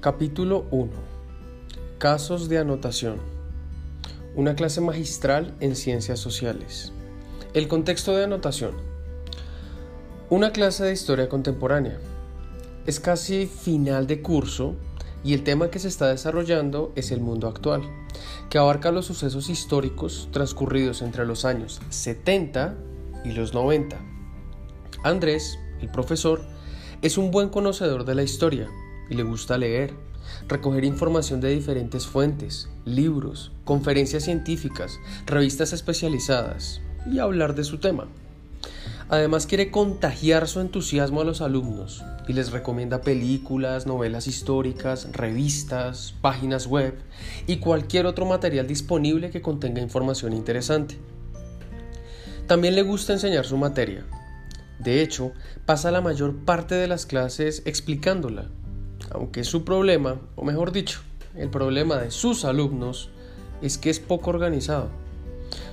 Capítulo 1. Casos de anotación. Una clase magistral en ciencias sociales. El contexto de anotación. Una clase de historia contemporánea. Es casi final de curso y el tema que se está desarrollando es el mundo actual, que abarca los sucesos históricos transcurridos entre los años 70 y los 90. Andrés, el profesor, es un buen conocedor de la historia y le gusta leer, recoger información de diferentes fuentes, libros, conferencias científicas, revistas especializadas y hablar de su tema. Además quiere contagiar su entusiasmo a los alumnos y les recomienda películas, novelas históricas, revistas, páginas web y cualquier otro material disponible que contenga información interesante. También le gusta enseñar su materia. De hecho, pasa la mayor parte de las clases explicándola aunque su problema, o mejor dicho, el problema de sus alumnos, es que es poco organizado.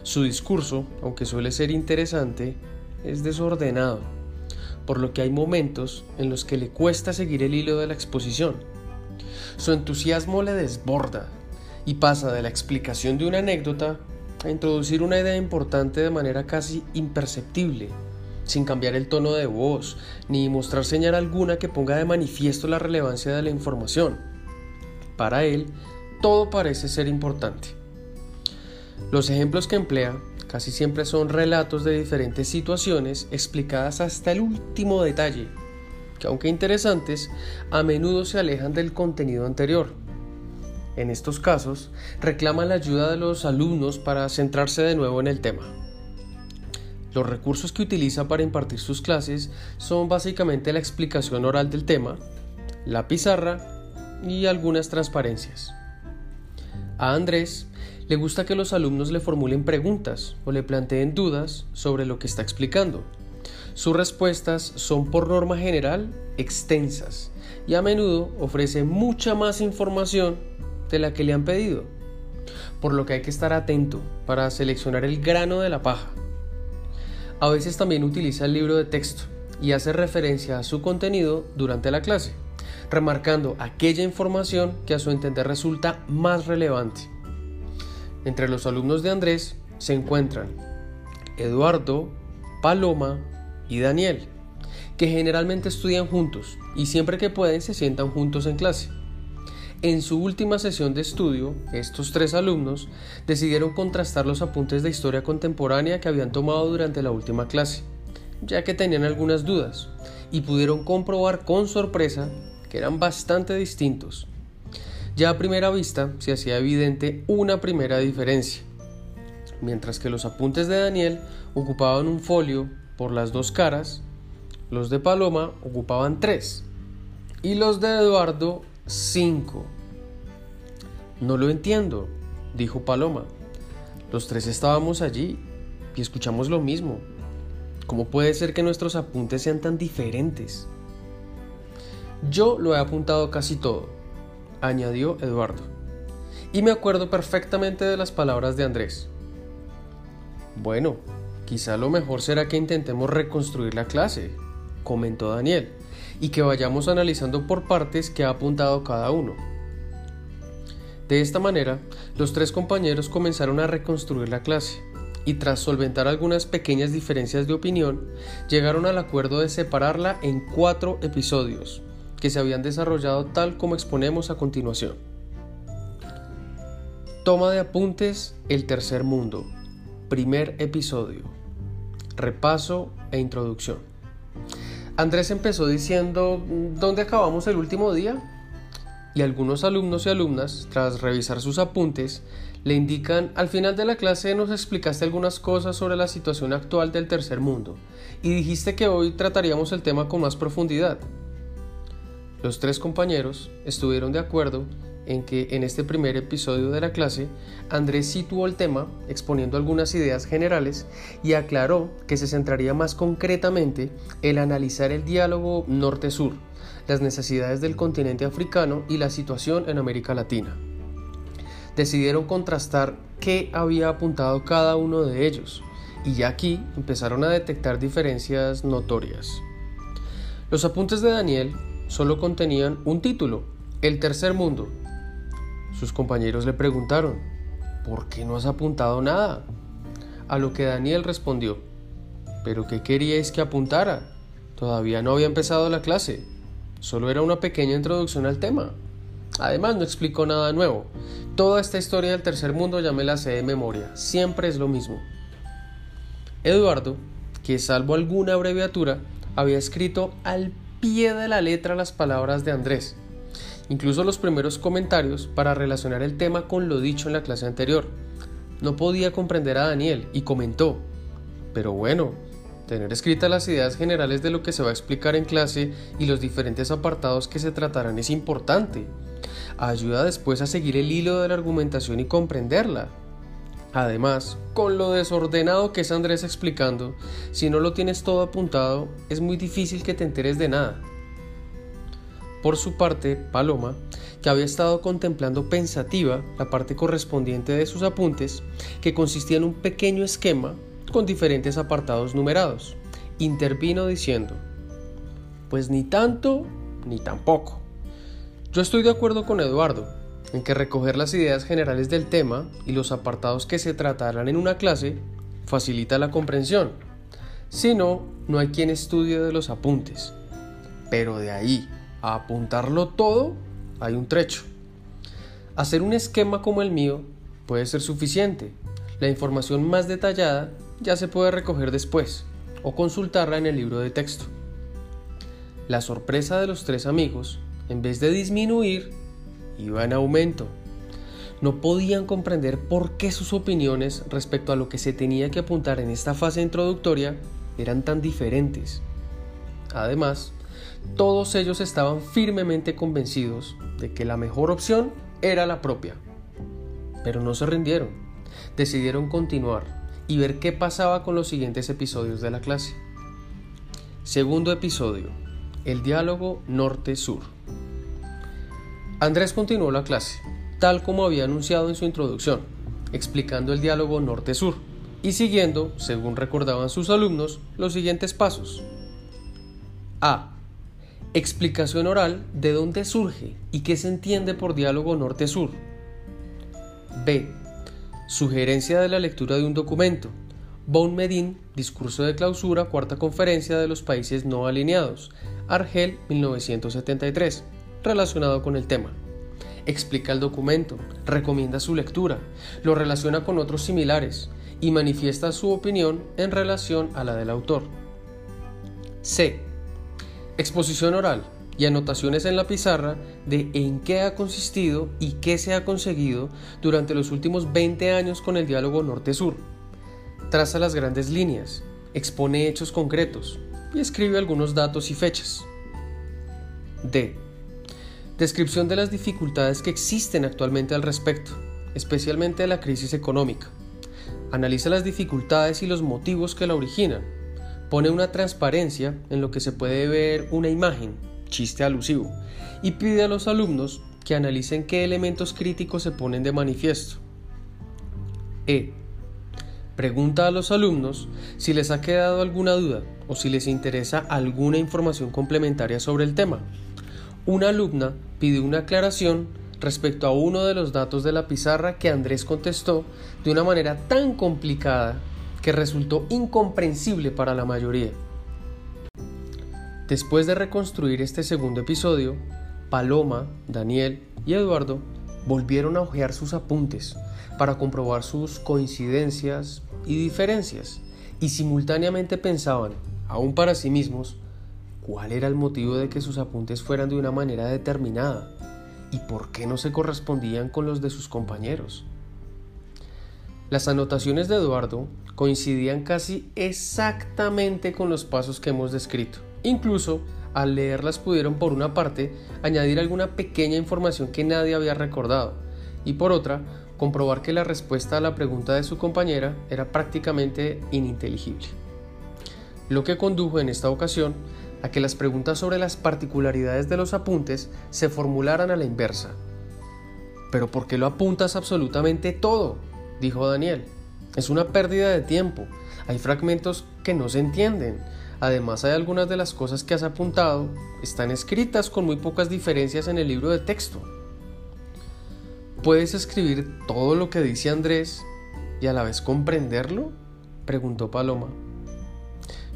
Su discurso, aunque suele ser interesante, es desordenado, por lo que hay momentos en los que le cuesta seguir el hilo de la exposición. Su entusiasmo le desborda y pasa de la explicación de una anécdota a introducir una idea importante de manera casi imperceptible sin cambiar el tono de voz, ni mostrar señal alguna que ponga de manifiesto la relevancia de la información. Para él, todo parece ser importante. Los ejemplos que emplea casi siempre son relatos de diferentes situaciones explicadas hasta el último detalle, que aunque interesantes, a menudo se alejan del contenido anterior. En estos casos, reclama la ayuda de los alumnos para centrarse de nuevo en el tema. Los recursos que utiliza para impartir sus clases son básicamente la explicación oral del tema, la pizarra y algunas transparencias. A Andrés le gusta que los alumnos le formulen preguntas o le planteen dudas sobre lo que está explicando. Sus respuestas son por norma general extensas y a menudo ofrece mucha más información de la que le han pedido, por lo que hay que estar atento para seleccionar el grano de la paja a veces también utiliza el libro de texto y hace referencia a su contenido durante la clase, remarcando aquella información que a su entender resulta más relevante. Entre los alumnos de Andrés se encuentran Eduardo, Paloma y Daniel, que generalmente estudian juntos y siempre que pueden se sientan juntos en clase. En su última sesión de estudio, estos tres alumnos decidieron contrastar los apuntes de historia contemporánea que habían tomado durante la última clase, ya que tenían algunas dudas, y pudieron comprobar con sorpresa que eran bastante distintos. Ya a primera vista se hacía evidente una primera diferencia. Mientras que los apuntes de Daniel ocupaban un folio por las dos caras, los de Paloma ocupaban tres y los de Eduardo 5. No lo entiendo, dijo Paloma. Los tres estábamos allí y escuchamos lo mismo. ¿Cómo puede ser que nuestros apuntes sean tan diferentes? Yo lo he apuntado casi todo, añadió Eduardo. Y me acuerdo perfectamente de las palabras de Andrés. Bueno, quizá lo mejor será que intentemos reconstruir la clase, comentó Daniel y que vayamos analizando por partes que ha apuntado cada uno. De esta manera, los tres compañeros comenzaron a reconstruir la clase y tras solventar algunas pequeñas diferencias de opinión, llegaron al acuerdo de separarla en cuatro episodios, que se habían desarrollado tal como exponemos a continuación. Toma de apuntes El tercer mundo. Primer episodio. Repaso e introducción. Andrés empezó diciendo, ¿dónde acabamos el último día? Y algunos alumnos y alumnas, tras revisar sus apuntes, le indican, al final de la clase nos explicaste algunas cosas sobre la situación actual del tercer mundo y dijiste que hoy trataríamos el tema con más profundidad. Los tres compañeros estuvieron de acuerdo en que en este primer episodio de la clase Andrés situó el tema exponiendo algunas ideas generales y aclaró que se centraría más concretamente en analizar el diálogo norte-sur, las necesidades del continente africano y la situación en América Latina. Decidieron contrastar qué había apuntado cada uno de ellos y ya aquí empezaron a detectar diferencias notorias. Los apuntes de Daniel solo contenían un título El tercer mundo. Sus compañeros le preguntaron, ¿por qué no has apuntado nada? A lo que Daniel respondió, ¿pero qué queríais que apuntara? Todavía no había empezado la clase, solo era una pequeña introducción al tema. Además no explicó nada nuevo. Toda esta historia del tercer mundo ya me la sé de memoria, siempre es lo mismo. Eduardo, que salvo alguna abreviatura, había escrito al pie de la letra las palabras de Andrés, incluso los primeros comentarios para relacionar el tema con lo dicho en la clase anterior. No podía comprender a Daniel y comentó, pero bueno, tener escritas las ideas generales de lo que se va a explicar en clase y los diferentes apartados que se tratarán es importante. Ayuda después a seguir el hilo de la argumentación y comprenderla. Además, con lo desordenado que es Andrés explicando, si no lo tienes todo apuntado, es muy difícil que te enteres de nada. Por su parte, Paloma, que había estado contemplando pensativa la parte correspondiente de sus apuntes, que consistía en un pequeño esquema con diferentes apartados numerados, intervino diciendo, pues ni tanto ni tampoco. Yo estoy de acuerdo con Eduardo en que recoger las ideas generales del tema y los apartados que se tratarán en una clase facilita la comprensión. Si no, no hay quien estudie de los apuntes. Pero de ahí a apuntarlo todo, hay un trecho. Hacer un esquema como el mío puede ser suficiente. La información más detallada ya se puede recoger después o consultarla en el libro de texto. La sorpresa de los tres amigos, en vez de disminuir, iba en aumento. No podían comprender por qué sus opiniones respecto a lo que se tenía que apuntar en esta fase introductoria eran tan diferentes. Además, todos ellos estaban firmemente convencidos de que la mejor opción era la propia. Pero no se rindieron, decidieron continuar y ver qué pasaba con los siguientes episodios de la clase. Segundo episodio, el diálogo norte-sur. Andrés continuó la clase, tal como había anunciado en su introducción, explicando el diálogo norte-sur y siguiendo, según recordaban sus alumnos, los siguientes pasos. A. Explicación oral de dónde surge y qué se entiende por diálogo norte-sur. B. Sugerencia de la lectura de un documento. Bon Medin, Discurso de Clausura, Cuarta Conferencia de los Países No Alineados, Argel, 1973 relacionado con el tema. Explica el documento, recomienda su lectura, lo relaciona con otros similares y manifiesta su opinión en relación a la del autor. C. Exposición oral y anotaciones en la pizarra de en qué ha consistido y qué se ha conseguido durante los últimos 20 años con el diálogo norte-sur. Traza las grandes líneas, expone hechos concretos y escribe algunos datos y fechas. D Descripción de las dificultades que existen actualmente al respecto, especialmente de la crisis económica. Analiza las dificultades y los motivos que la originan. Pone una transparencia en lo que se puede ver una imagen, chiste alusivo, y pide a los alumnos que analicen qué elementos críticos se ponen de manifiesto. E. Pregunta a los alumnos si les ha quedado alguna duda o si les interesa alguna información complementaria sobre el tema. Una alumna pidió una aclaración respecto a uno de los datos de la pizarra que Andrés contestó de una manera tan complicada que resultó incomprensible para la mayoría. Después de reconstruir este segundo episodio, Paloma, Daniel y Eduardo volvieron a hojear sus apuntes para comprobar sus coincidencias y diferencias y simultáneamente pensaban, aún para sí mismos, cuál era el motivo de que sus apuntes fueran de una manera determinada y por qué no se correspondían con los de sus compañeros. Las anotaciones de Eduardo coincidían casi exactamente con los pasos que hemos descrito. Incluso, al leerlas pudieron por una parte añadir alguna pequeña información que nadie había recordado y por otra comprobar que la respuesta a la pregunta de su compañera era prácticamente ininteligible. Lo que condujo en esta ocasión a que las preguntas sobre las particularidades de los apuntes se formularan a la inversa. ¿Pero por qué lo apuntas absolutamente todo? Dijo Daniel. Es una pérdida de tiempo. Hay fragmentos que no se entienden. Además, hay algunas de las cosas que has apuntado están escritas con muy pocas diferencias en el libro de texto. ¿Puedes escribir todo lo que dice Andrés y a la vez comprenderlo? preguntó Paloma.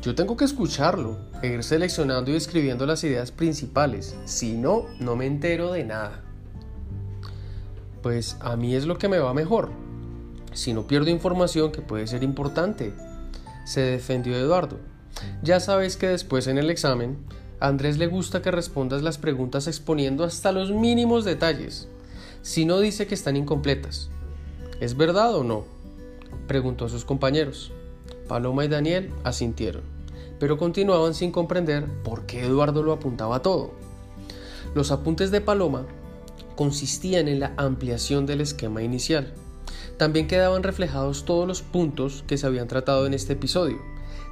Yo tengo que escucharlo, e ir seleccionando y escribiendo las ideas principales. Si no, no me entero de nada. Pues a mí es lo que me va mejor. Si no pierdo información que puede ser importante, se defendió Eduardo. Ya sabes que después en el examen, Andrés le gusta que respondas las preguntas exponiendo hasta los mínimos detalles. Si no dice que están incompletas. ¿Es verdad o no? Preguntó a sus compañeros. Paloma y Daniel asintieron, pero continuaban sin comprender por qué Eduardo lo apuntaba todo. Los apuntes de Paloma consistían en la ampliación del esquema inicial. También quedaban reflejados todos los puntos que se habían tratado en este episodio,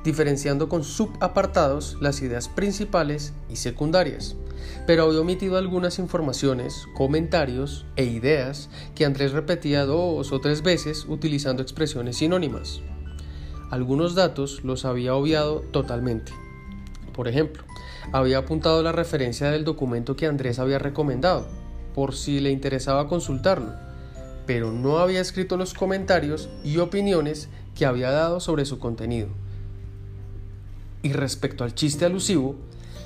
diferenciando con subapartados las ideas principales y secundarias, pero había omitido algunas informaciones, comentarios e ideas que Andrés repetía dos o tres veces utilizando expresiones sinónimas. Algunos datos los había obviado totalmente. Por ejemplo, había apuntado la referencia del documento que Andrés había recomendado, por si le interesaba consultarlo, pero no había escrito los comentarios y opiniones que había dado sobre su contenido. Y respecto al chiste alusivo,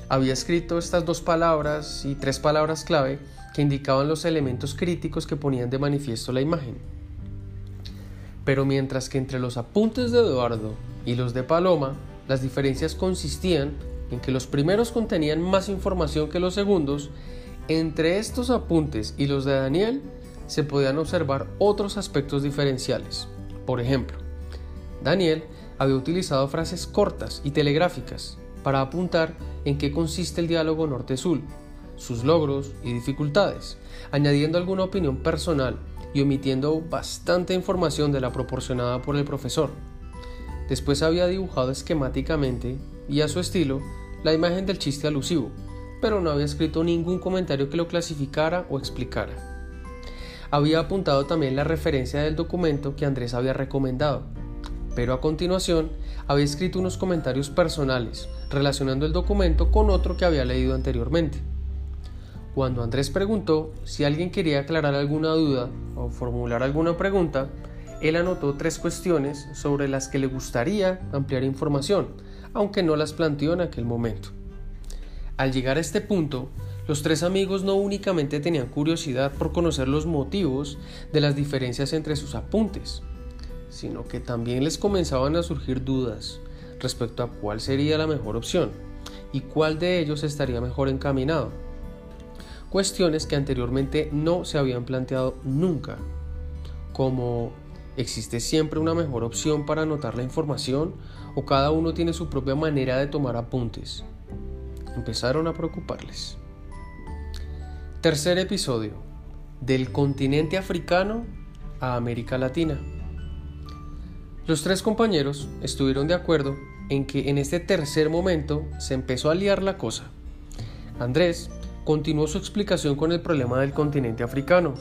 había escrito estas dos palabras y tres palabras clave que indicaban los elementos críticos que ponían de manifiesto la imagen. Pero mientras que entre los apuntes de Eduardo y los de Paloma, las diferencias consistían en que los primeros contenían más información que los segundos, entre estos apuntes y los de Daniel se podían observar otros aspectos diferenciales. Por ejemplo, Daniel había utilizado frases cortas y telegráficas para apuntar en qué consiste el diálogo norte-sur, sus logros y dificultades, añadiendo alguna opinión personal y omitiendo bastante información de la proporcionada por el profesor. Después había dibujado esquemáticamente y a su estilo la imagen del chiste alusivo, pero no había escrito ningún comentario que lo clasificara o explicara. Había apuntado también la referencia del documento que Andrés había recomendado, pero a continuación había escrito unos comentarios personales relacionando el documento con otro que había leído anteriormente. Cuando Andrés preguntó si alguien quería aclarar alguna duda o formular alguna pregunta, él anotó tres cuestiones sobre las que le gustaría ampliar información, aunque no las planteó en aquel momento. Al llegar a este punto, los tres amigos no únicamente tenían curiosidad por conocer los motivos de las diferencias entre sus apuntes, sino que también les comenzaban a surgir dudas respecto a cuál sería la mejor opción y cuál de ellos estaría mejor encaminado cuestiones que anteriormente no se habían planteado nunca, como ¿existe siempre una mejor opción para anotar la información o cada uno tiene su propia manera de tomar apuntes? Empezaron a preocuparles. Tercer episodio. Del continente africano a América Latina. Los tres compañeros estuvieron de acuerdo en que en este tercer momento se empezó a liar la cosa. Andrés continuó su explicación con el problema del continente africano,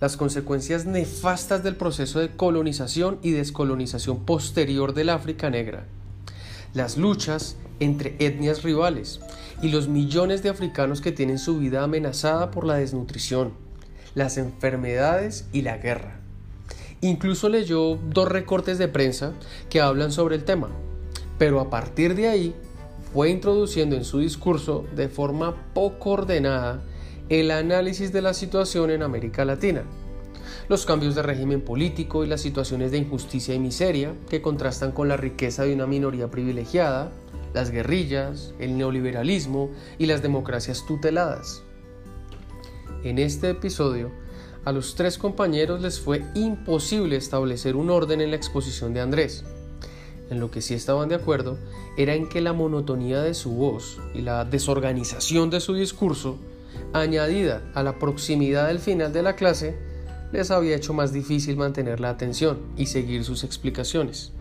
las consecuencias nefastas del proceso de colonización y descolonización posterior del África negra, las luchas entre etnias rivales y los millones de africanos que tienen su vida amenazada por la desnutrición, las enfermedades y la guerra. Incluso leyó dos recortes de prensa que hablan sobre el tema, pero a partir de ahí fue introduciendo en su discurso de forma poco ordenada el análisis de la situación en América Latina, los cambios de régimen político y las situaciones de injusticia y miseria que contrastan con la riqueza de una minoría privilegiada, las guerrillas, el neoliberalismo y las democracias tuteladas. En este episodio, a los tres compañeros les fue imposible establecer un orden en la exposición de Andrés, en lo que sí estaban de acuerdo era en que la monotonía de su voz y la desorganización de su discurso, añadida a la proximidad del final de la clase, les había hecho más difícil mantener la atención y seguir sus explicaciones.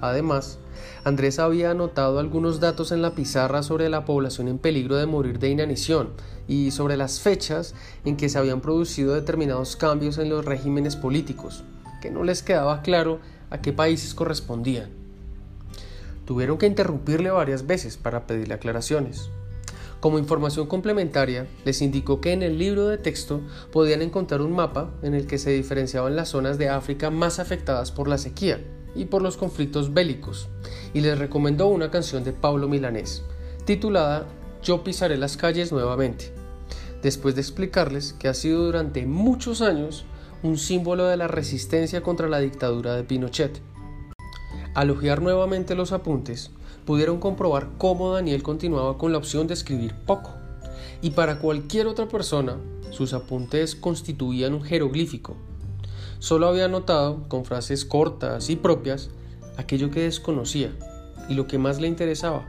Además, Andrés había anotado algunos datos en la pizarra sobre la población en peligro de morir de inanición y sobre las fechas en que se habían producido determinados cambios en los regímenes políticos, que no les quedaba claro a qué países correspondían. Tuvieron que interrumpirle varias veces para pedirle aclaraciones. Como información complementaria, les indicó que en el libro de texto podían encontrar un mapa en el que se diferenciaban las zonas de África más afectadas por la sequía y por los conflictos bélicos, y les recomendó una canción de Pablo Milanés, titulada Yo pisaré las calles nuevamente, después de explicarles que ha sido durante muchos años un símbolo de la resistencia contra la dictadura de Pinochet. Al hojear nuevamente los apuntes, pudieron comprobar cómo Daniel continuaba con la opción de escribir poco. Y para cualquier otra persona, sus apuntes constituían un jeroglífico. Solo había notado, con frases cortas y propias, aquello que desconocía y lo que más le interesaba.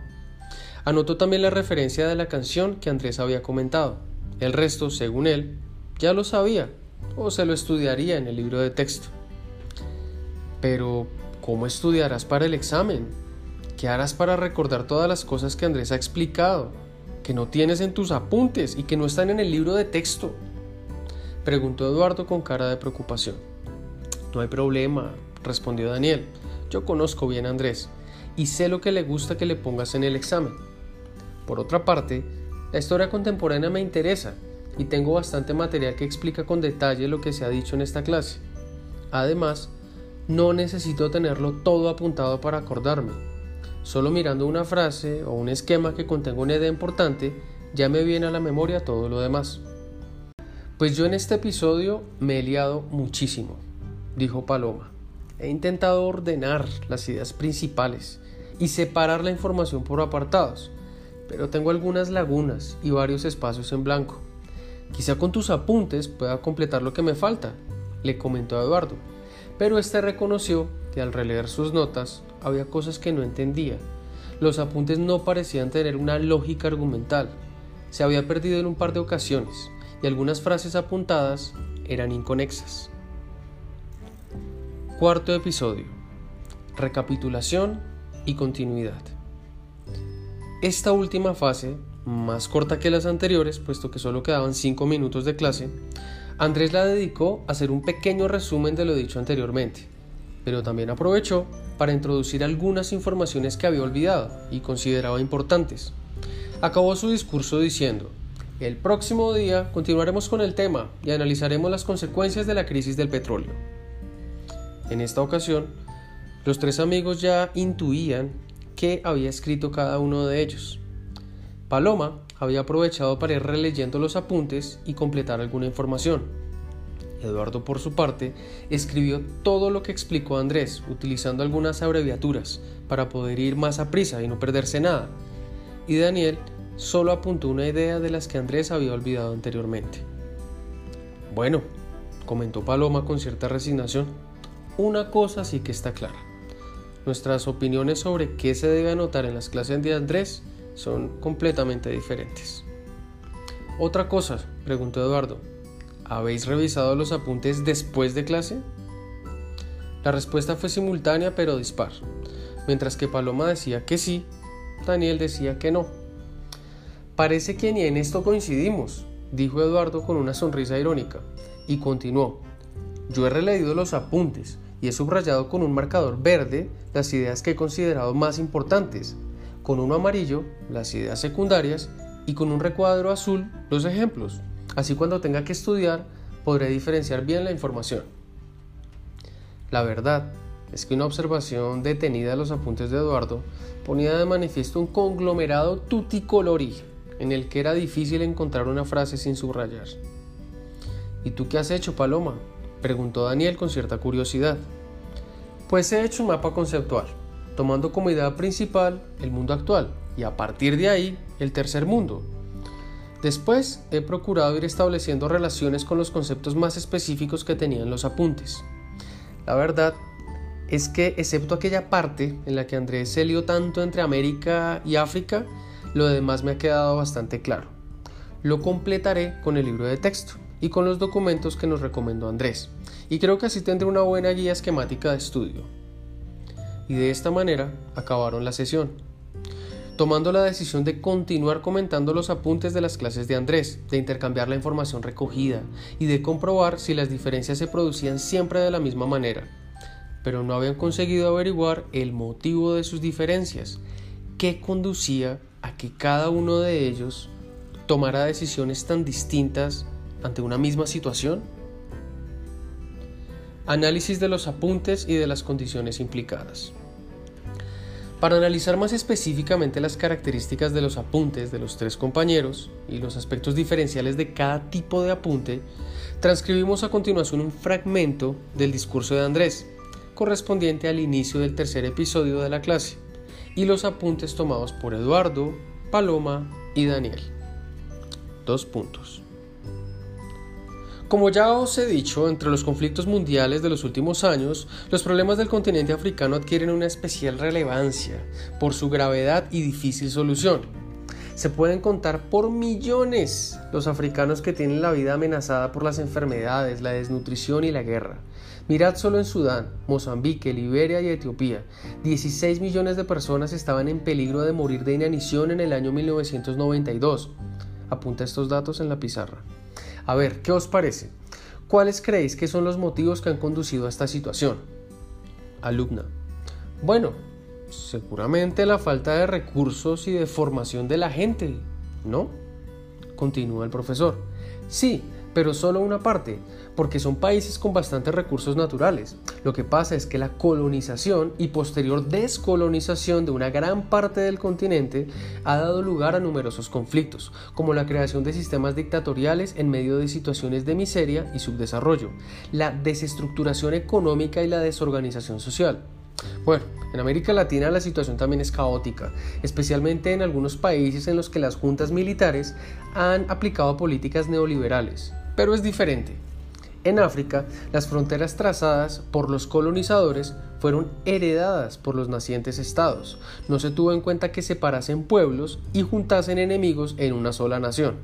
Anotó también la referencia de la canción que Andrés había comentado. El resto, según él, ya lo sabía o se lo estudiaría en el libro de texto. Pero, ¿cómo estudiarás para el examen? ¿Qué harás para recordar todas las cosas que Andrés ha explicado, que no tienes en tus apuntes y que no están en el libro de texto? Preguntó Eduardo con cara de preocupación. No hay problema, respondió Daniel. Yo conozco bien a Andrés y sé lo que le gusta que le pongas en el examen. Por otra parte, la historia contemporánea me interesa y tengo bastante material que explica con detalle lo que se ha dicho en esta clase. Además, no necesito tenerlo todo apuntado para acordarme Solo mirando una frase o un esquema que contenga una idea importante, ya me viene a la memoria todo lo demás. Pues yo en este episodio me he liado muchísimo, dijo Paloma. He intentado ordenar las ideas principales y separar la información por apartados, pero tengo algunas lagunas y varios espacios en blanco. Quizá con tus apuntes pueda completar lo que me falta, le comentó a Eduardo, pero este reconoció que al releer sus notas había cosas que no entendía. Los apuntes no parecían tener una lógica argumental. Se había perdido en un par de ocasiones y algunas frases apuntadas eran inconexas. Cuarto episodio. Recapitulación y continuidad. Esta última fase, más corta que las anteriores, puesto que solo quedaban 5 minutos de clase, Andrés la dedicó a hacer un pequeño resumen de lo dicho anteriormente, pero también aprovechó para introducir algunas informaciones que había olvidado y consideraba importantes. Acabó su discurso diciendo, el próximo día continuaremos con el tema y analizaremos las consecuencias de la crisis del petróleo. En esta ocasión, los tres amigos ya intuían qué había escrito cada uno de ellos. Paloma había aprovechado para ir releyendo los apuntes y completar alguna información. Eduardo, por su parte, escribió todo lo que explicó Andrés, utilizando algunas abreviaturas para poder ir más a prisa y no perderse nada. Y Daniel solo apuntó una idea de las que Andrés había olvidado anteriormente. Bueno, comentó Paloma con cierta resignación, una cosa sí que está clara. Nuestras opiniones sobre qué se debe anotar en las clases de Andrés son completamente diferentes. Otra cosa, preguntó Eduardo, ¿Habéis revisado los apuntes después de clase? La respuesta fue simultánea pero dispar. Mientras que Paloma decía que sí, Daniel decía que no. Parece que ni en esto coincidimos, dijo Eduardo con una sonrisa irónica, y continuó. Yo he releído los apuntes y he subrayado con un marcador verde las ideas que he considerado más importantes, con uno amarillo las ideas secundarias y con un recuadro azul los ejemplos. Así cuando tenga que estudiar podré diferenciar bien la información. La verdad es que una observación detenida de los apuntes de Eduardo ponía de manifiesto un conglomerado tuticolori en el que era difícil encontrar una frase sin subrayar. ¿Y tú qué has hecho, Paloma? preguntó Daniel con cierta curiosidad. Pues he hecho un mapa conceptual, tomando como idea principal el mundo actual y a partir de ahí el tercer mundo, Después he procurado ir estableciendo relaciones con los conceptos más específicos que tenían los apuntes. La verdad es que, excepto aquella parte en la que Andrés se lió tanto entre América y África, lo demás me ha quedado bastante claro. Lo completaré con el libro de texto y con los documentos que nos recomendó Andrés, y creo que así tendré una buena guía esquemática de estudio. Y de esta manera acabaron la sesión tomando la decisión de continuar comentando los apuntes de las clases de Andrés, de intercambiar la información recogida y de comprobar si las diferencias se producían siempre de la misma manera. pero no habían conseguido averiguar el motivo de sus diferencias, qué conducía a que cada uno de ellos tomara decisiones tan distintas ante una misma situación. Análisis de los apuntes y de las condiciones implicadas. Para analizar más específicamente las características de los apuntes de los tres compañeros y los aspectos diferenciales de cada tipo de apunte, transcribimos a continuación un fragmento del discurso de Andrés, correspondiente al inicio del tercer episodio de la clase, y los apuntes tomados por Eduardo, Paloma y Daniel. Dos puntos. Como ya os he dicho, entre los conflictos mundiales de los últimos años, los problemas del continente africano adquieren una especial relevancia por su gravedad y difícil solución. Se pueden contar por millones los africanos que tienen la vida amenazada por las enfermedades, la desnutrición y la guerra. Mirad solo en Sudán, Mozambique, Liberia y Etiopía. 16 millones de personas estaban en peligro de morir de inanición en el año 1992. Apunta estos datos en la pizarra. A ver, ¿qué os parece? ¿Cuáles creéis que son los motivos que han conducido a esta situación? Alumna. Bueno, seguramente la falta de recursos y de formación de la gente, ¿no? Continúa el profesor. Sí, pero solo una parte, porque son países con bastantes recursos naturales. Lo que pasa es que la colonización y posterior descolonización de una gran parte del continente ha dado lugar a numerosos conflictos, como la creación de sistemas dictatoriales en medio de situaciones de miseria y subdesarrollo, la desestructuración económica y la desorganización social. Bueno, en América Latina la situación también es caótica, especialmente en algunos países en los que las juntas militares han aplicado políticas neoliberales, pero es diferente. En África, las fronteras trazadas por los colonizadores fueron heredadas por los nacientes estados. No se tuvo en cuenta que separasen pueblos y juntasen enemigos en una sola nación.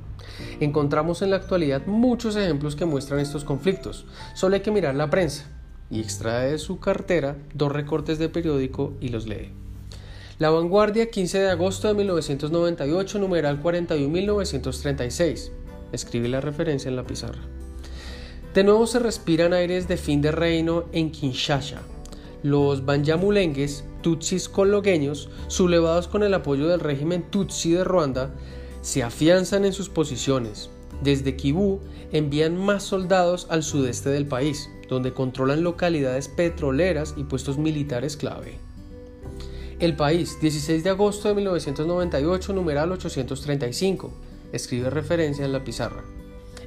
Encontramos en la actualidad muchos ejemplos que muestran estos conflictos. Solo hay que mirar la prensa y extrae de su cartera dos recortes de periódico y los lee. La Vanguardia, 15 de agosto de 1998, numeral 41.936. Escribe la referencia en la pizarra. De nuevo se respiran aires de fin de reino en Kinshasa. Los banyamulengues, tutsis cologueños, sublevados con el apoyo del régimen tutsi de Ruanda, se afianzan en sus posiciones. Desde Kibú envían más soldados al sudeste del país, donde controlan localidades petroleras y puestos militares clave. El país, 16 de agosto de 1998, numeral 835, escribe referencia en la pizarra.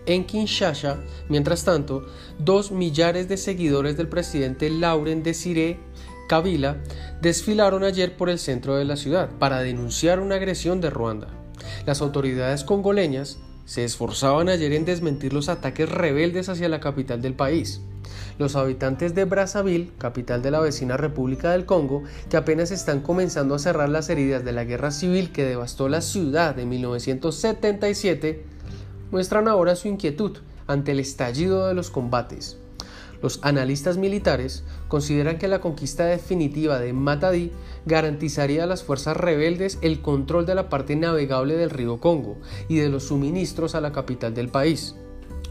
En Kinshasa, mientras tanto, dos millares de seguidores del presidente Lauren Desiré Kabila desfilaron ayer por el centro de la ciudad para denunciar una agresión de Ruanda. Las autoridades congoleñas se esforzaban ayer en desmentir los ataques rebeldes hacia la capital del país. Los habitantes de Brazzaville, capital de la vecina República del Congo, que apenas están comenzando a cerrar las heridas de la guerra civil que devastó la ciudad en 1977, muestran ahora su inquietud ante el estallido de los combates. Los analistas militares consideran que la conquista definitiva de Matadi garantizaría a las fuerzas rebeldes el control de la parte navegable del río Congo y de los suministros a la capital del país.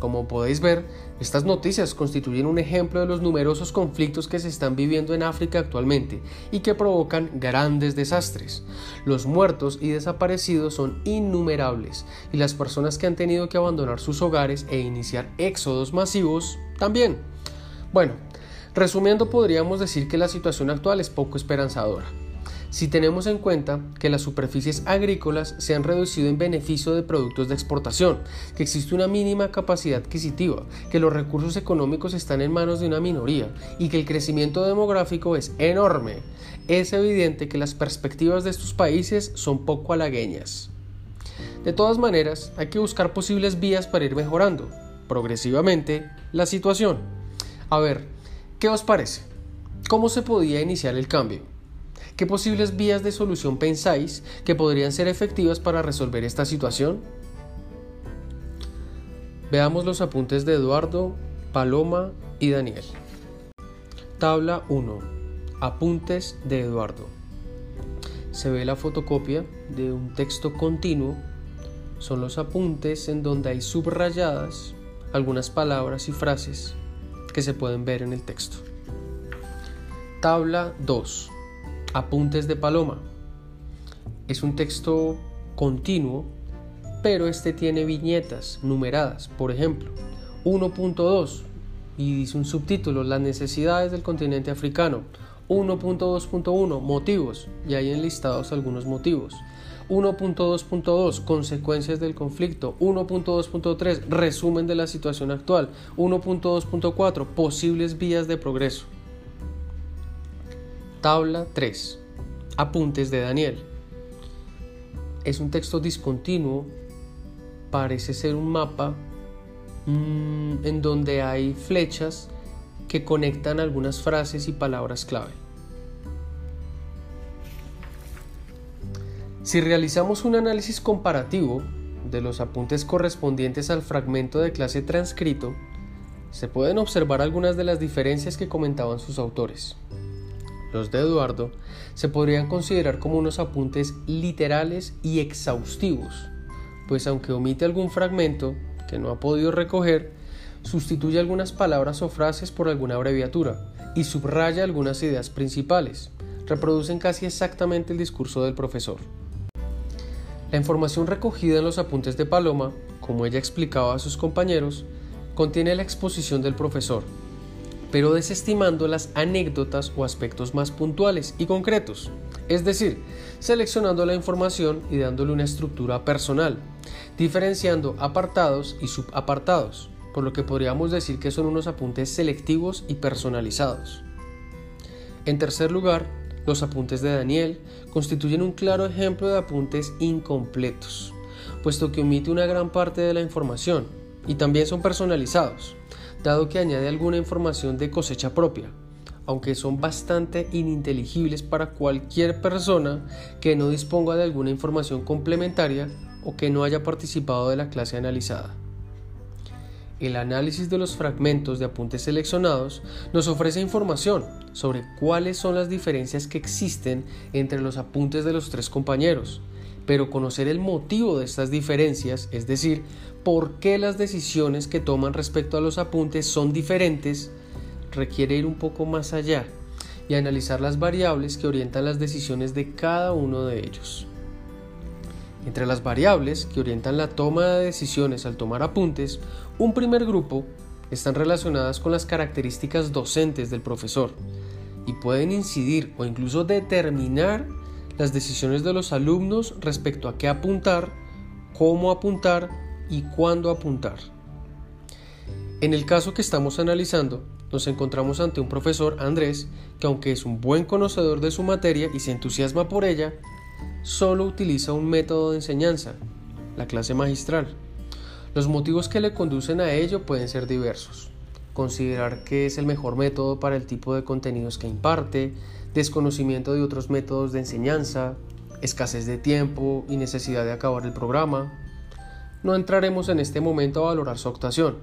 Como podéis ver, estas noticias constituyen un ejemplo de los numerosos conflictos que se están viviendo en África actualmente y que provocan grandes desastres. Los muertos y desaparecidos son innumerables y las personas que han tenido que abandonar sus hogares e iniciar éxodos masivos también. Bueno, resumiendo podríamos decir que la situación actual es poco esperanzadora. Si tenemos en cuenta que las superficies agrícolas se han reducido en beneficio de productos de exportación, que existe una mínima capacidad adquisitiva, que los recursos económicos están en manos de una minoría y que el crecimiento demográfico es enorme, es evidente que las perspectivas de estos países son poco halagueñas. De todas maneras, hay que buscar posibles vías para ir mejorando progresivamente la situación. A ver, ¿qué os parece? ¿Cómo se podía iniciar el cambio? ¿Qué posibles vías de solución pensáis que podrían ser efectivas para resolver esta situación? Veamos los apuntes de Eduardo, Paloma y Daniel. Tabla 1. Apuntes de Eduardo. Se ve la fotocopia de un texto continuo. Son los apuntes en donde hay subrayadas algunas palabras y frases que se pueden ver en el texto. Tabla 2. Apuntes de Paloma. Es un texto continuo, pero este tiene viñetas numeradas. Por ejemplo, 1.2 y dice un subtítulo, las necesidades del continente africano. 1.2.1, motivos, y hay enlistados algunos motivos. 1.2.2 Consecuencias del conflicto. 1.2.3 Resumen de la situación actual. 1.2.4 Posibles vías de progreso. Tabla 3. Apuntes de Daniel. Es un texto discontinuo. Parece ser un mapa mmm, en donde hay flechas que conectan algunas frases y palabras clave. Si realizamos un análisis comparativo de los apuntes correspondientes al fragmento de clase transcrito, se pueden observar algunas de las diferencias que comentaban sus autores. Los de Eduardo se podrían considerar como unos apuntes literales y exhaustivos, pues aunque omite algún fragmento que no ha podido recoger, sustituye algunas palabras o frases por alguna abreviatura y subraya algunas ideas principales. Reproducen casi exactamente el discurso del profesor. La información recogida en los apuntes de Paloma, como ella explicaba a sus compañeros, contiene la exposición del profesor, pero desestimando las anécdotas o aspectos más puntuales y concretos, es decir, seleccionando la información y dándole una estructura personal, diferenciando apartados y subapartados, por lo que podríamos decir que son unos apuntes selectivos y personalizados. En tercer lugar, los apuntes de Daniel constituyen un claro ejemplo de apuntes incompletos, puesto que omite una gran parte de la información y también son personalizados, dado que añade alguna información de cosecha propia, aunque son bastante ininteligibles para cualquier persona que no disponga de alguna información complementaria o que no haya participado de la clase analizada. El análisis de los fragmentos de apuntes seleccionados nos ofrece información sobre cuáles son las diferencias que existen entre los apuntes de los tres compañeros, pero conocer el motivo de estas diferencias, es decir, por qué las decisiones que toman respecto a los apuntes son diferentes, requiere ir un poco más allá y analizar las variables que orientan las decisiones de cada uno de ellos. Entre las variables que orientan la toma de decisiones al tomar apuntes, un primer grupo están relacionadas con las características docentes del profesor y pueden incidir o incluso determinar las decisiones de los alumnos respecto a qué apuntar, cómo apuntar y cuándo apuntar. En el caso que estamos analizando, nos encontramos ante un profesor, Andrés, que aunque es un buen conocedor de su materia y se entusiasma por ella, solo utiliza un método de enseñanza, la clase magistral. Los motivos que le conducen a ello pueden ser diversos. Considerar que es el mejor método para el tipo de contenidos que imparte, desconocimiento de otros métodos de enseñanza, escasez de tiempo y necesidad de acabar el programa. No entraremos en este momento a valorar su actuación,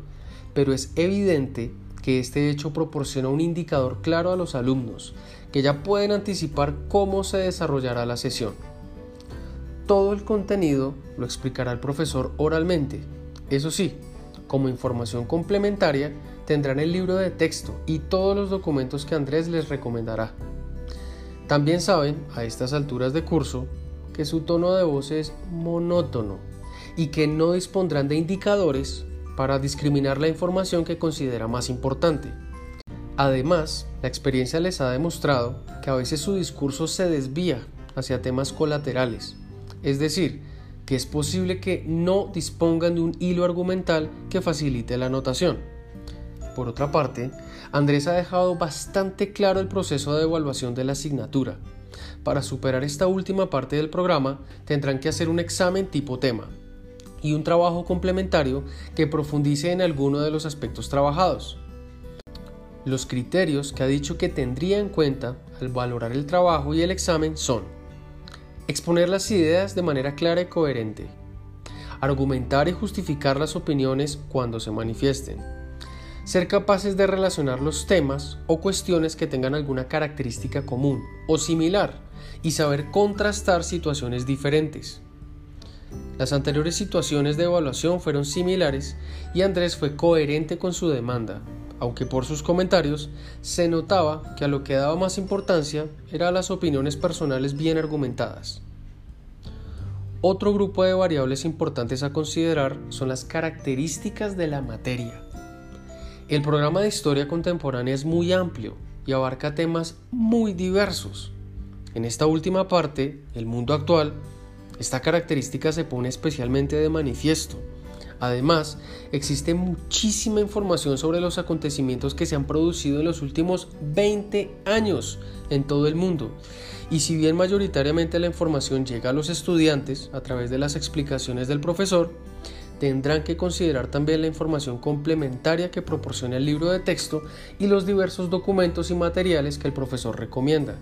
pero es evidente que este hecho proporciona un indicador claro a los alumnos, que ya pueden anticipar cómo se desarrollará la sesión. Todo el contenido lo explicará el profesor oralmente. Eso sí, como información complementaria, tendrán el libro de texto y todos los documentos que Andrés les recomendará. También saben, a estas alturas de curso, que su tono de voz es monótono y que no dispondrán de indicadores para discriminar la información que considera más importante. Además, la experiencia les ha demostrado que a veces su discurso se desvía hacia temas colaterales es decir, que es posible que no dispongan de un hilo argumental que facilite la anotación. Por otra parte, Andrés ha dejado bastante claro el proceso de evaluación de la asignatura. Para superar esta última parte del programa tendrán que hacer un examen tipo tema y un trabajo complementario que profundice en alguno de los aspectos trabajados. Los criterios que ha dicho que tendría en cuenta al valorar el trabajo y el examen son Exponer las ideas de manera clara y coherente. Argumentar y justificar las opiniones cuando se manifiesten. Ser capaces de relacionar los temas o cuestiones que tengan alguna característica común o similar y saber contrastar situaciones diferentes. Las anteriores situaciones de evaluación fueron similares y Andrés fue coherente con su demanda, aunque por sus comentarios se notaba que a lo que daba más importancia era a las opiniones personales bien argumentadas. Otro grupo de variables importantes a considerar son las características de la materia. El programa de historia contemporánea es muy amplio y abarca temas muy diversos. En esta última parte, el mundo actual, esta característica se pone especialmente de manifiesto. Además, existe muchísima información sobre los acontecimientos que se han producido en los últimos 20 años en todo el mundo. Y si bien mayoritariamente la información llega a los estudiantes a través de las explicaciones del profesor, tendrán que considerar también la información complementaria que proporciona el libro de texto y los diversos documentos y materiales que el profesor recomienda.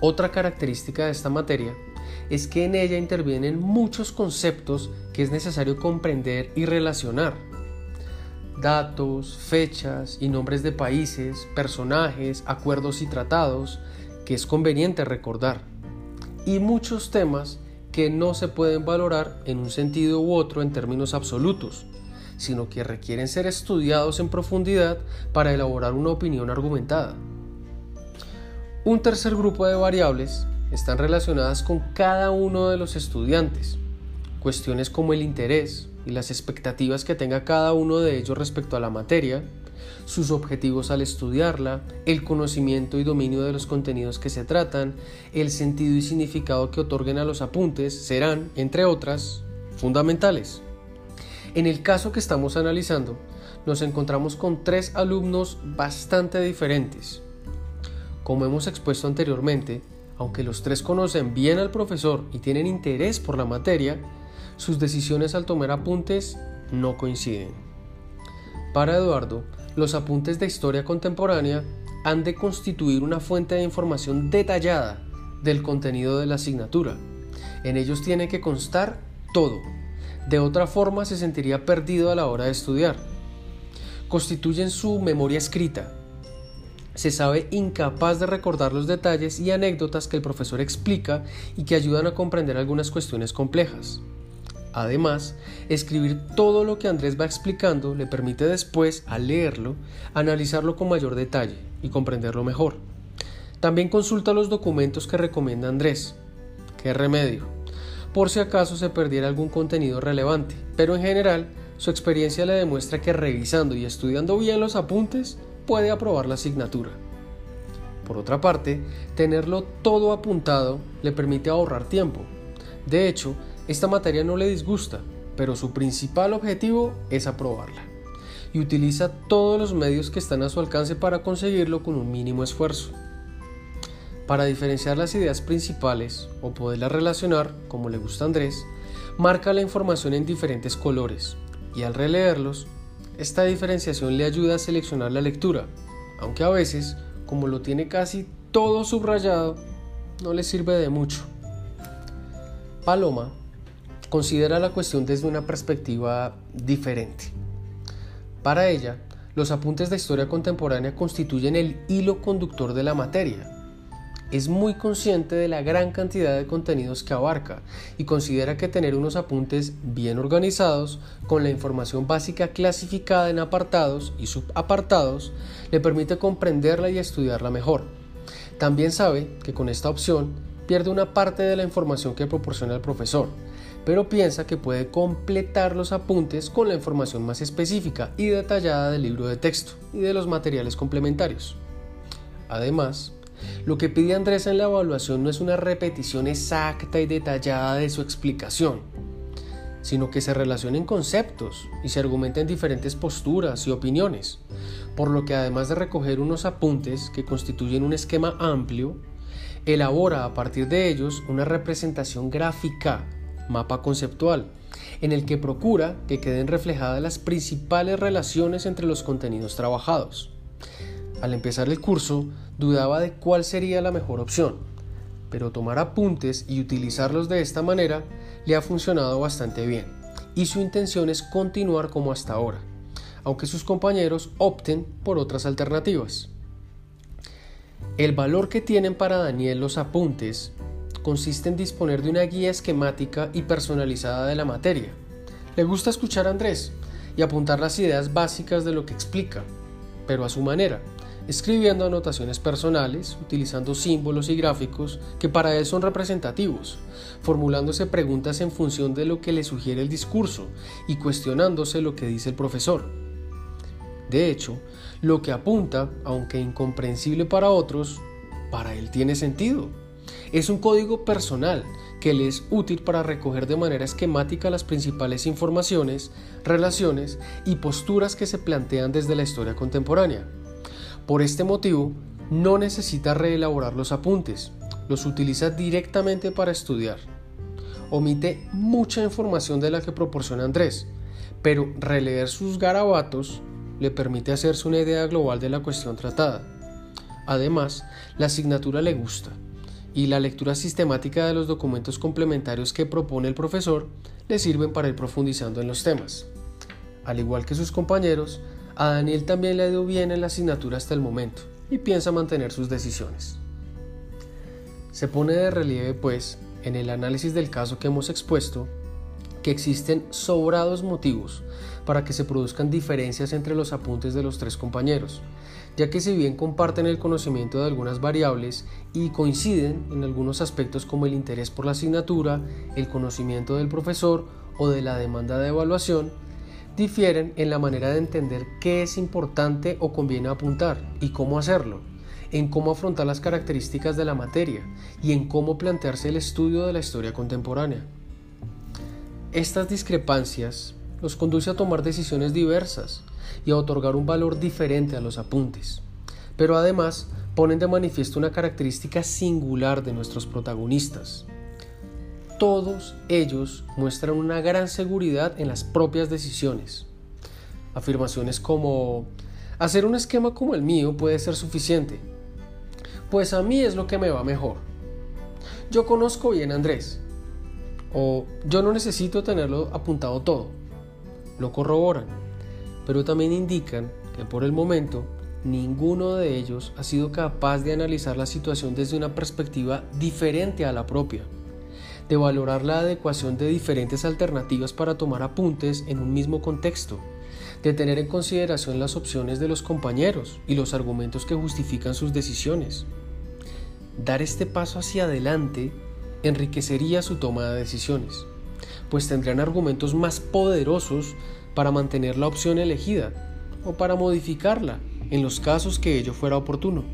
Otra característica de esta materia es que en ella intervienen muchos conceptos que es necesario comprender y relacionar. Datos, fechas y nombres de países, personajes, acuerdos y tratados que es conveniente recordar. Y muchos temas que no se pueden valorar en un sentido u otro en términos absolutos, sino que requieren ser estudiados en profundidad para elaborar una opinión argumentada. Un tercer grupo de variables están relacionadas con cada uno de los estudiantes. Cuestiones como el interés y las expectativas que tenga cada uno de ellos respecto a la materia, sus objetivos al estudiarla, el conocimiento y dominio de los contenidos que se tratan, el sentido y significado que otorguen a los apuntes serán, entre otras, fundamentales. En el caso que estamos analizando, nos encontramos con tres alumnos bastante diferentes, como hemos expuesto anteriormente, aunque los tres conocen bien al profesor y tienen interés por la materia, sus decisiones al tomar apuntes no coinciden. Para Eduardo, los apuntes de historia contemporánea han de constituir una fuente de información detallada del contenido de la asignatura. En ellos tiene que constar todo. De otra forma se sentiría perdido a la hora de estudiar. Constituyen su memoria escrita, se sabe incapaz de recordar los detalles y anécdotas que el profesor explica y que ayudan a comprender algunas cuestiones complejas. Además, escribir todo lo que Andrés va explicando le permite después, al leerlo, analizarlo con mayor detalle y comprenderlo mejor. También consulta los documentos que recomienda Andrés. ¿Qué remedio? Por si acaso se perdiera algún contenido relevante, pero en general su experiencia le demuestra que revisando y estudiando bien los apuntes puede aprobar la asignatura. Por otra parte, tenerlo todo apuntado le permite ahorrar tiempo. De hecho, esta materia no le disgusta, pero su principal objetivo es aprobarla. Y utiliza todos los medios que están a su alcance para conseguirlo con un mínimo esfuerzo. Para diferenciar las ideas principales o poderlas relacionar, como le gusta Andrés, marca la información en diferentes colores y al releerlos esta diferenciación le ayuda a seleccionar la lectura, aunque a veces, como lo tiene casi todo subrayado, no le sirve de mucho. Paloma considera la cuestión desde una perspectiva diferente. Para ella, los apuntes de historia contemporánea constituyen el hilo conductor de la materia es muy consciente de la gran cantidad de contenidos que abarca y considera que tener unos apuntes bien organizados, con la información básica clasificada en apartados y subapartados, le permite comprenderla y estudiarla mejor. También sabe que con esta opción pierde una parte de la información que proporciona el profesor, pero piensa que puede completar los apuntes con la información más específica y detallada del libro de texto y de los materiales complementarios. Además, lo que pide Andrés en la evaluación no es una repetición exacta y detallada de su explicación, sino que se relacionen conceptos y se argumenten diferentes posturas y opiniones, por lo que además de recoger unos apuntes que constituyen un esquema amplio, elabora a partir de ellos una representación gráfica, mapa conceptual, en el que procura que queden reflejadas las principales relaciones entre los contenidos trabajados. Al empezar el curso, dudaba de cuál sería la mejor opción, pero tomar apuntes y utilizarlos de esta manera le ha funcionado bastante bien, y su intención es continuar como hasta ahora, aunque sus compañeros opten por otras alternativas. El valor que tienen para Daniel los apuntes consiste en disponer de una guía esquemática y personalizada de la materia. Le gusta escuchar a Andrés y apuntar las ideas básicas de lo que explica, pero a su manera, escribiendo anotaciones personales, utilizando símbolos y gráficos que para él son representativos, formulándose preguntas en función de lo que le sugiere el discurso y cuestionándose lo que dice el profesor. De hecho, lo que apunta, aunque incomprensible para otros, para él tiene sentido. Es un código personal que le es útil para recoger de manera esquemática las principales informaciones, relaciones y posturas que se plantean desde la historia contemporánea. Por este motivo, no necesita reelaborar los apuntes, los utiliza directamente para estudiar. Omite mucha información de la que proporciona Andrés, pero releer sus garabatos le permite hacerse una idea global de la cuestión tratada. Además, la asignatura le gusta y la lectura sistemática de los documentos complementarios que propone el profesor le sirven para ir profundizando en los temas. Al igual que sus compañeros, a Daniel también le ha ido bien en la asignatura hasta el momento y piensa mantener sus decisiones. Se pone de relieve, pues, en el análisis del caso que hemos expuesto, que existen sobrados motivos para que se produzcan diferencias entre los apuntes de los tres compañeros, ya que si bien comparten el conocimiento de algunas variables y coinciden en algunos aspectos como el interés por la asignatura, el conocimiento del profesor o de la demanda de evaluación, difieren en la manera de entender qué es importante o conviene apuntar y cómo hacerlo, en cómo afrontar las características de la materia y en cómo plantearse el estudio de la historia contemporánea. Estas discrepancias los conduce a tomar decisiones diversas y a otorgar un valor diferente a los apuntes, pero además ponen de manifiesto una característica singular de nuestros protagonistas. Todos ellos muestran una gran seguridad en las propias decisiones. Afirmaciones como, hacer un esquema como el mío puede ser suficiente, pues a mí es lo que me va mejor. Yo conozco bien a Andrés, o yo no necesito tenerlo apuntado todo. Lo corroboran, pero también indican que por el momento ninguno de ellos ha sido capaz de analizar la situación desde una perspectiva diferente a la propia, de valorar la adecuación de diferentes alternativas para tomar apuntes en un mismo contexto, de tener en consideración las opciones de los compañeros y los argumentos que justifican sus decisiones. Dar este paso hacia adelante enriquecería su toma de decisiones, pues tendrían argumentos más poderosos para mantener la opción elegida o para modificarla en los casos que ello fuera oportuno.